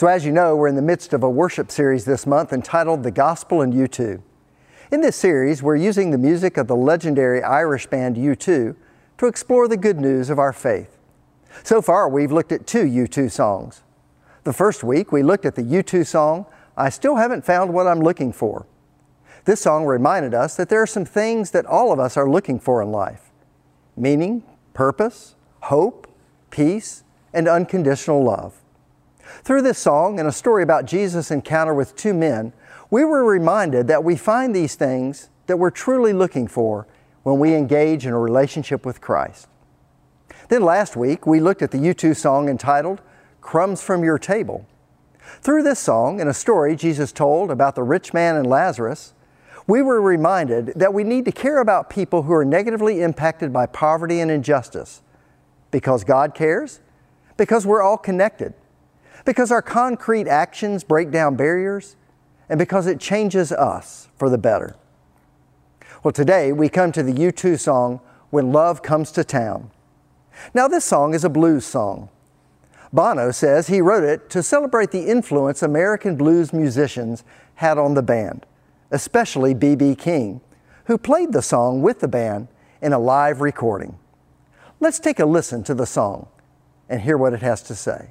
So, as you know, we're in the midst of a worship series this month entitled The Gospel and U2. In this series, we're using the music of the legendary Irish band U2 to explore the good news of our faith. So far, we've looked at two U2 songs. The first week, we looked at the U2 song, I Still Haven't Found What I'm Looking For. This song reminded us that there are some things that all of us are looking for in life meaning, purpose, hope, peace, and unconditional love. Through this song and a story about Jesus' encounter with two men, we were reminded that we find these things that we're truly looking for when we engage in a relationship with Christ. Then last week, we looked at the U2 song entitled Crumbs from Your Table. Through this song and a story Jesus told about the rich man and Lazarus, we were reminded that we need to care about people who are negatively impacted by poverty and injustice because God cares, because we're all connected, because our concrete actions break down barriers, and because it changes us for the better. Well, today we come to the U2 song, When Love Comes to Town. Now, this song is a blues song. Bono says he wrote it to celebrate the influence American blues musicians had on the band, especially B.B. King, who played the song with the band in a live recording. Let's take a listen to the song and hear what it has to say.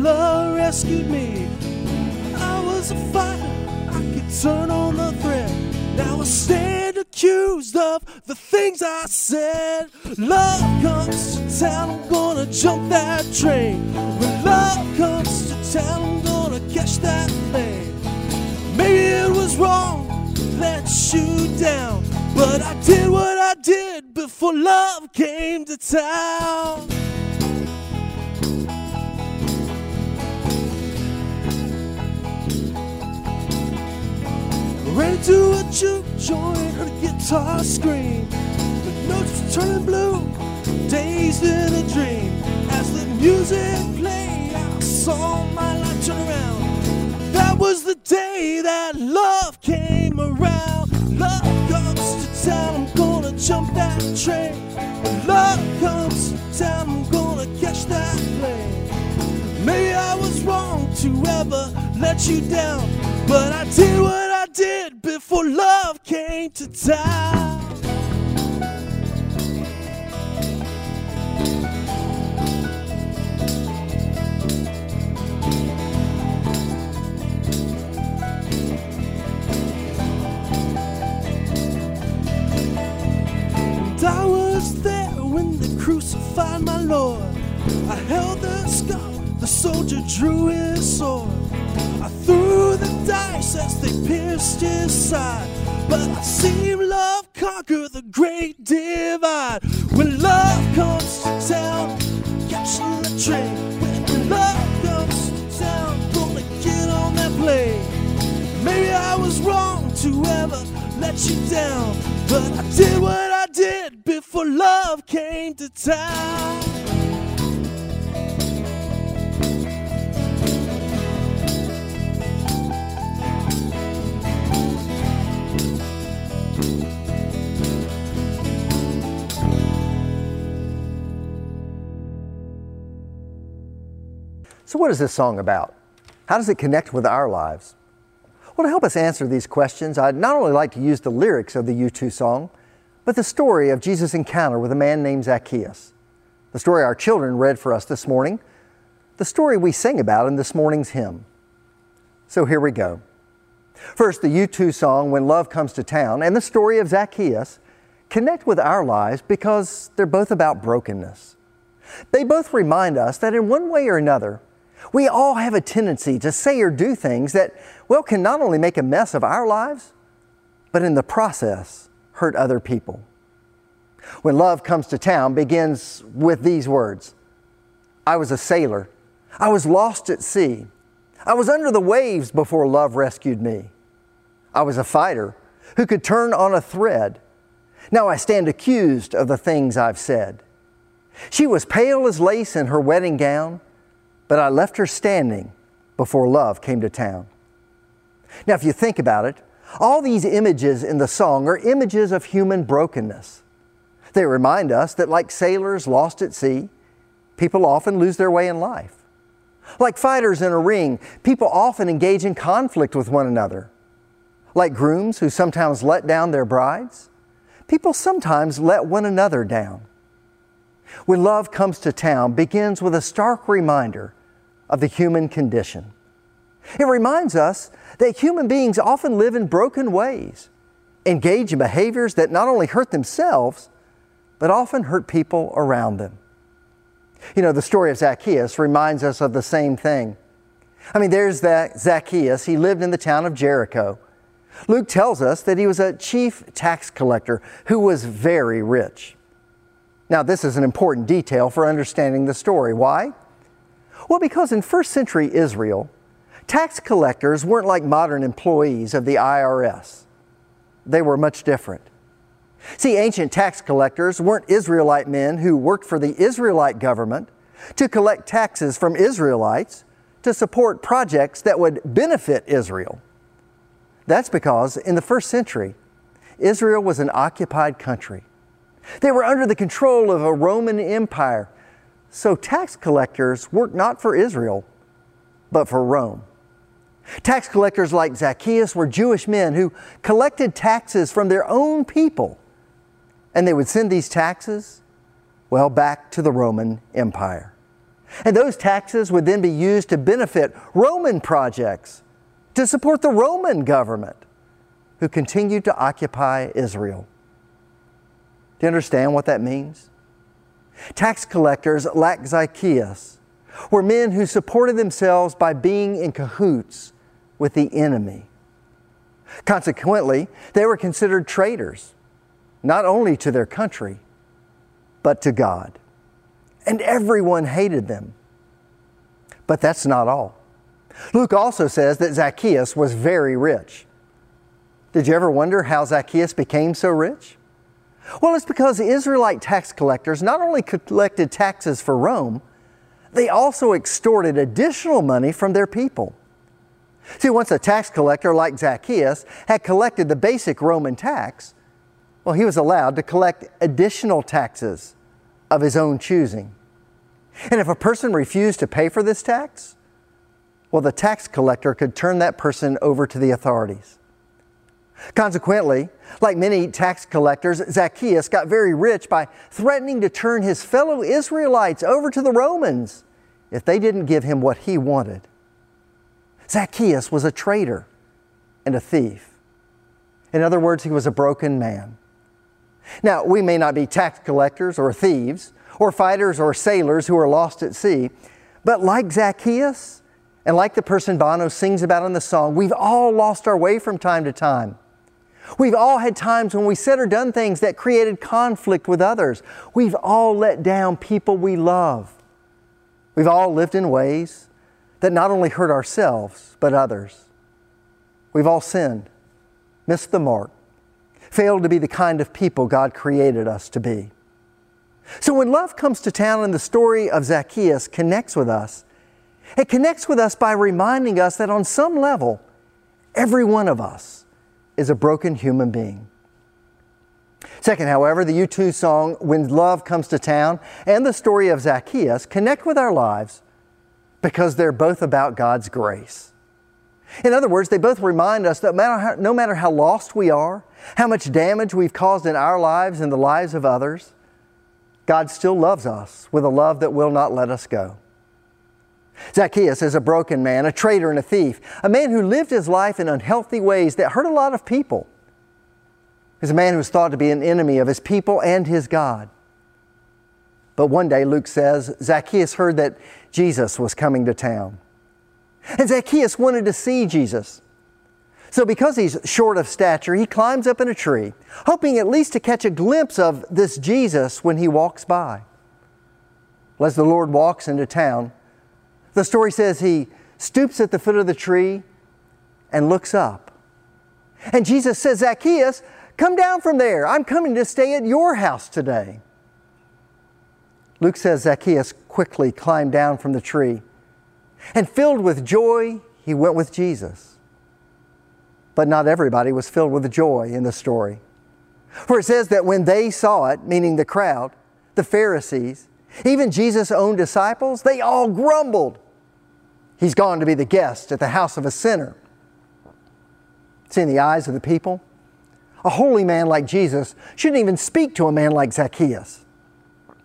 Rescued me. I was a fighter, I could turn on the thread. Now I stand accused of the things I said. Love comes to town, I'm gonna jump that train. When love comes to town, I'm gonna catch that plane. Maybe it was wrong to let you down, but I did what I did before love came to town. Ran into a juke joint, heard a guitar scream. The notes were turning blue, dazed in a dream. As the music played, I saw my life turn around. That was the day that love came around. Love comes to town, I'm gonna jump that train. When love comes to town, I'm gonna catch that plane. Maybe I was wrong to ever let you down, but I did what did before love came to town. And I was there when they crucified my Lord. I held the scar, the soldier drew his sword. I threw the dice as they pierced his side. But I've seen love conquer the great divide. When love comes to town, catching the train. When love comes to town, gonna get on that plane. Maybe I was wrong to ever let you down. But I did what I did before love came to town. What is this song about? How does it connect with our lives? Well, to help us answer these questions, I'd not only like to use the lyrics of the U2 song, but the story of Jesus' encounter with a man named Zacchaeus. The story our children read for us this morning, the story we sing about in this morning's hymn. So here we go. First, the U2 song, When Love Comes to Town, and the story of Zacchaeus connect with our lives because they're both about brokenness. They both remind us that in one way or another, we all have a tendency to say or do things that, well, can not only make a mess of our lives, but in the process, hurt other people. When love comes to town begins with these words I was a sailor. I was lost at sea. I was under the waves before love rescued me. I was a fighter. who could turn on a thread. Now I stand accused of the things I've said. She was pale as lace in her wedding gown, but I left her standing before love came to town. Now, if you think about it, all these images in the song are images of human brokenness. They remind us that, like sailors lost at sea, people often lose their way in life. Like fighters in a ring, people often engage in conflict with one another. Like grooms who sometimes let down their brides, people sometimes let one another down. When love comes to town begins with a stark reminder of the human condition. It reminds us that human beings often live in broken ways, engage in behaviors that not only hurt themselves, but often hurt people around them. You know, the story of Zacchaeus reminds us of the same thing. I mean, there's that Zacchaeus. He lived in the town of Jericho. Luke tells us that he was a chief tax collector who was very rich. Now, this is an important detail for understanding the story. Why? Well, because in first century Israel, tax collectors weren't like modern employees of the IRS. They were much different. See, ancient tax collectors weren't Israelite men who worked for the Israelite government to collect taxes from Israelites to support projects that would benefit Israel. That's because in the first century, Israel was an occupied country. They were under the control of a Roman Empire. So tax collectors worked not for Israel, but for Rome. Tax collectors like Zacchaeus were Jewish men who collected taxes from their own people and they would send these taxes, well, back to the Roman Empire. And those taxes would then be used to benefit Roman projects, to support the Roman government, who continued to occupy Israel. Do you understand what that means? Tax collectors, like Zacchaeus, were men who supported themselves by being in cahoots with the enemy. Consequently, they were considered traitors not only to their country, but to God. And everyone hated them. But that's not all. Luke also says that Zacchaeus was very rich. Did you ever wonder how Zacchaeus became so rich? Well, it's because the Israelite tax collectors not only collected taxes for Rome, they also extorted additional money from their people. See, once a tax collector like Zacchaeus had collected the basic Roman tax, well, he was allowed to collect additional taxes of his own choosing. And if a person refused to pay for this tax, well, the tax collector could turn that person over to the authorities. Consequently, like many tax collectors, Zacchaeus got very rich by threatening to turn his fellow Israelites over to the Romans if they didn't give him what he wanted. Zacchaeus was a traitor and a thief. In other words, he was a broken man. Now, we may not be tax collectors or thieves or fighters or sailors who are lost at sea, but like Zacchaeus and like the person Bono sings about in the song, we've all lost our way from time to time. We've all had times when we said or done things that created conflict with others. We've all let down people we love. We've all lived in ways that not only hurt ourselves, but others. We've all sinned, missed the mark, failed to be the kind of people God created us to be. So when love comes to town and the story of Zacchaeus connects with us, it connects with us by reminding us that on some level, every one of us is a broken human being. Second, however, the U2 song When Love Comes to Town and the story of Zacchaeus connect with our lives because they're both about God's grace. In other words, they both remind us that no matter how lost we are, how much damage we've caused in our lives and the lives of others, God still loves us with a love that will not let us go. Zacchaeus is a broken man, a traitor and a thief, a man who lived his life in unhealthy ways that hurt a lot of people. He's a man who was thought to be an enemy of his people and his God. But one day, Luke says, Zacchaeus heard that Jesus was coming to town. And Zacchaeus wanted to see Jesus. So, because he's short of stature, he climbs up in a tree, hoping at least to catch a glimpse of this Jesus when he walks by. As the Lord walks into town, the story says he stoops at the foot of the tree and looks up. And Jesus says, Zacchaeus, come down from there. I'm coming to stay at your house today. Luke says Zacchaeus quickly climbed down from the tree, and filled with joy, he went with Jesus. But not everybody was filled with joy in the story. For it says that when they saw it, meaning the crowd, the Pharisees, even Jesus' own disciples, they all grumbled. He's gone to be the guest at the house of a sinner. See, in the eyes of the people, a holy man like Jesus shouldn't even speak to a man like Zacchaeus.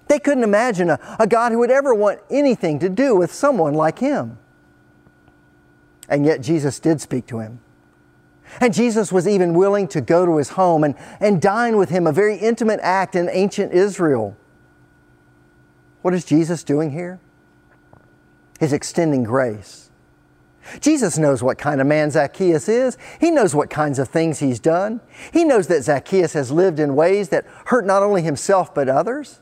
They couldn't imagine a, a God who would ever want anything to do with someone like him. And yet Jesus did speak to him. And Jesus was even willing to go to his home and, and dine with him, a very intimate act in ancient Israel. What is Jesus doing here? He's extending grace. Jesus knows what kind of man Zacchaeus is. He knows what kinds of things he's done. He knows that Zacchaeus has lived in ways that hurt not only himself but others.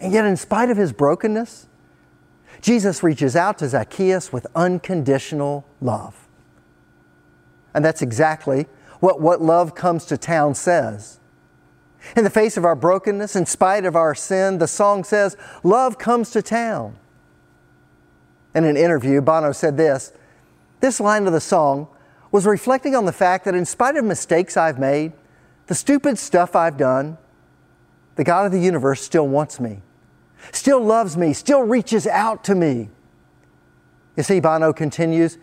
And yet, in spite of his brokenness, Jesus reaches out to Zacchaeus with unconditional love. And that's exactly what what love comes to town says. In the face of our brokenness, in spite of our sin, the song says, Love comes to town. In an interview, Bono said this This line of the song was reflecting on the fact that in spite of mistakes I've made, the stupid stuff I've done, the God of the universe still wants me, still loves me, still reaches out to me. You see, Bono continues,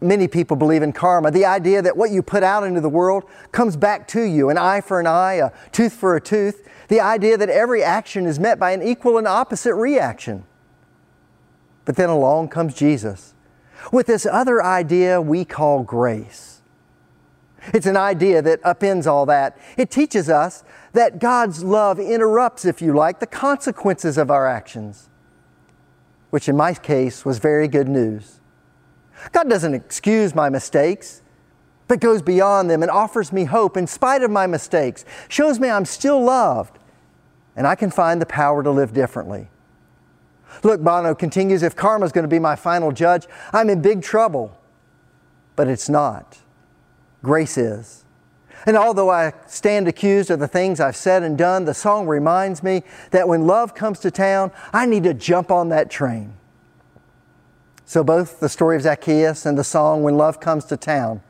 many people believe in karma, the idea that what you put out into the world comes back to you an eye for an eye, a tooth for a tooth, the idea that every action is met by an equal and opposite reaction. But then along comes Jesus with this other idea we call grace. It's an idea that upends all that. It teaches us that God's love interrupts, if you like, the consequences of our actions, which in my case was very good news. God doesn't excuse my mistakes, but goes beyond them and offers me hope in spite of my mistakes, shows me I'm still loved, and I can find the power to live differently. Look, Bono continues if karma is going to be my final judge, I'm in big trouble. But it's not grace is. And although I stand accused of the things I've said and done, the song reminds me that when love comes to town, I need to jump on that train. So both the story of Zacchaeus and the song When Love Comes to Town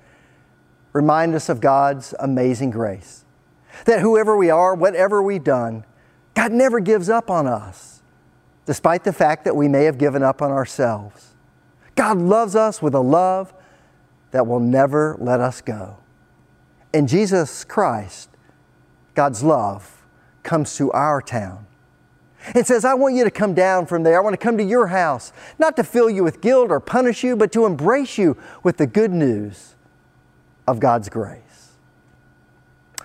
remind us of God's amazing grace. That whoever we are, whatever we've done, God never gives up on us, despite the fact that we may have given up on ourselves. God loves us with a love that will never let us go. In Jesus Christ, God's love comes to our town. It says, I want you to come down from there. I want to come to your house, not to fill you with guilt or punish you, but to embrace you with the good news of God's grace.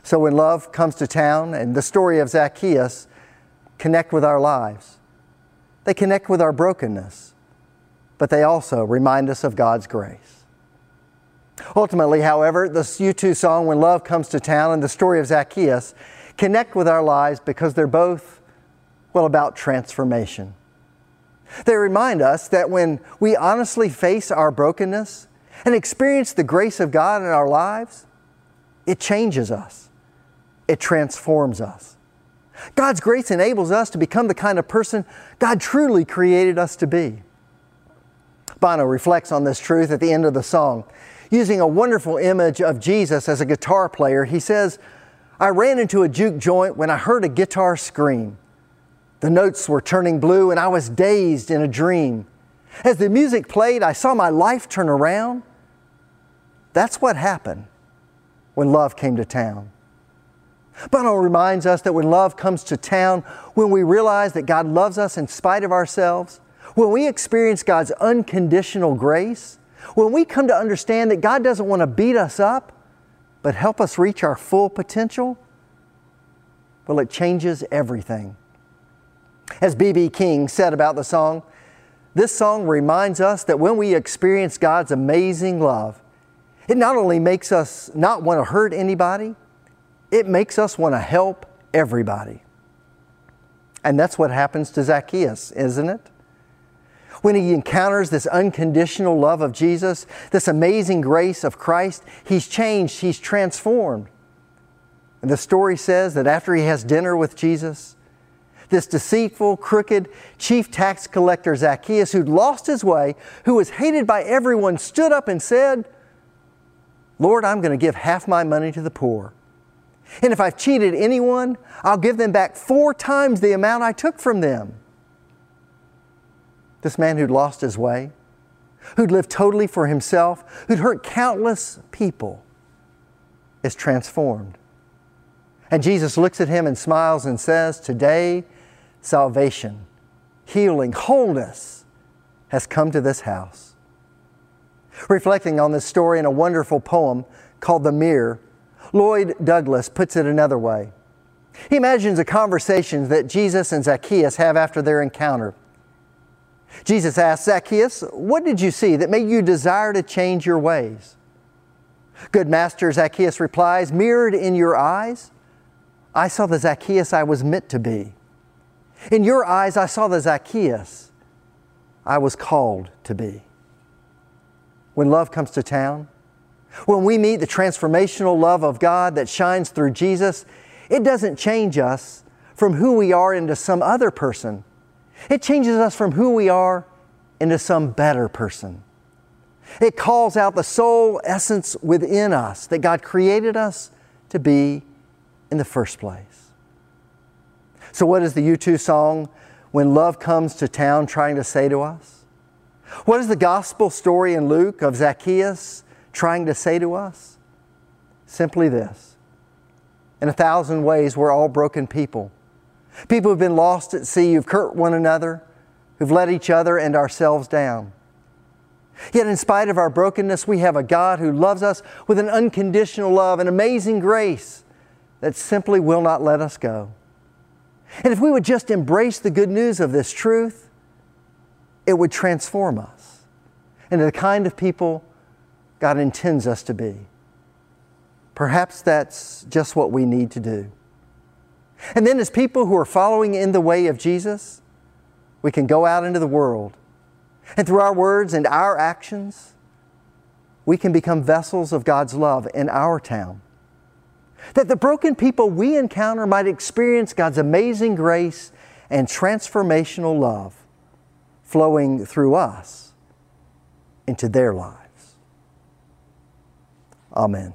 So when love comes to town and the story of Zacchaeus connect with our lives, they connect with our brokenness, but they also remind us of God's grace. Ultimately, however, the U2 song, When Love Comes to Town, and the story of Zacchaeus connect with our lives because they're both, well, about transformation. They remind us that when we honestly face our brokenness and experience the grace of God in our lives, it changes us, it transforms us. God's grace enables us to become the kind of person God truly created us to be. Bono reflects on this truth at the end of the song using a wonderful image of Jesus as a guitar player, he says, I ran into a juke joint when I heard a guitar scream. The notes were turning blue and I was dazed in a dream. As the music played, I saw my life turn around. That's what happened when love came to town. Bono reminds us that when love comes to town, when we realize that God loves us in spite of ourselves, when we experience God's unconditional grace, when we come to understand that God doesn't want to beat us up, but help us reach our full potential, well, it changes everything. As B.B. King said about the song, this song reminds us that when we experience God's amazing love, it not only makes us not want to hurt anybody, it makes us want to help everybody. And that's what happens to Zacchaeus, isn't it? When he encounters this unconditional love of Jesus, this amazing grace of Christ, he's changed, he's transformed. And the story says that after he has dinner with Jesus, this deceitful, crooked chief tax collector Zacchaeus, who'd lost his way, who was hated by everyone, stood up and said, Lord, I'm going to give half my money to the poor. And if I've cheated anyone, I'll give them back four times the amount I took from them. This man who'd lost his way, who'd lived totally for himself, who'd hurt countless people, is transformed. And Jesus looks at him and smiles and says, Today, salvation, healing, wholeness has come to this house. Reflecting on this story in a wonderful poem called The Mirror, Lloyd Douglas puts it another way. He imagines a conversation that Jesus and Zacchaeus have after their encounter. Jesus asks Zacchaeus, What did you see that made you desire to change your ways? Good master, Zacchaeus replies, Mirrored in your eyes, I saw the Zacchaeus I was meant to be. In your eyes, I saw the Zacchaeus I was called to be. When love comes to town, when we meet the transformational love of God that shines through Jesus, it doesn't change us from who we are into some other person. It changes us from who we are into some better person. It calls out the soul essence within us that God created us to be in the first place. So, what is the U2 song, When Love Comes to Town, trying to say to us? What is the gospel story in Luke of Zacchaeus trying to say to us? Simply this In a thousand ways, we're all broken people. People who've been lost at sea, who've hurt one another, who've let each other and ourselves down. Yet, in spite of our brokenness, we have a God who loves us with an unconditional love, an amazing grace that simply will not let us go. And if we would just embrace the good news of this truth, it would transform us into the kind of people God intends us to be. Perhaps that's just what we need to do. And then, as people who are following in the way of Jesus, we can go out into the world. And through our words and our actions, we can become vessels of God's love in our town that the broken people we encounter might experience God's amazing grace and transformational love flowing through us into their lives. Amen.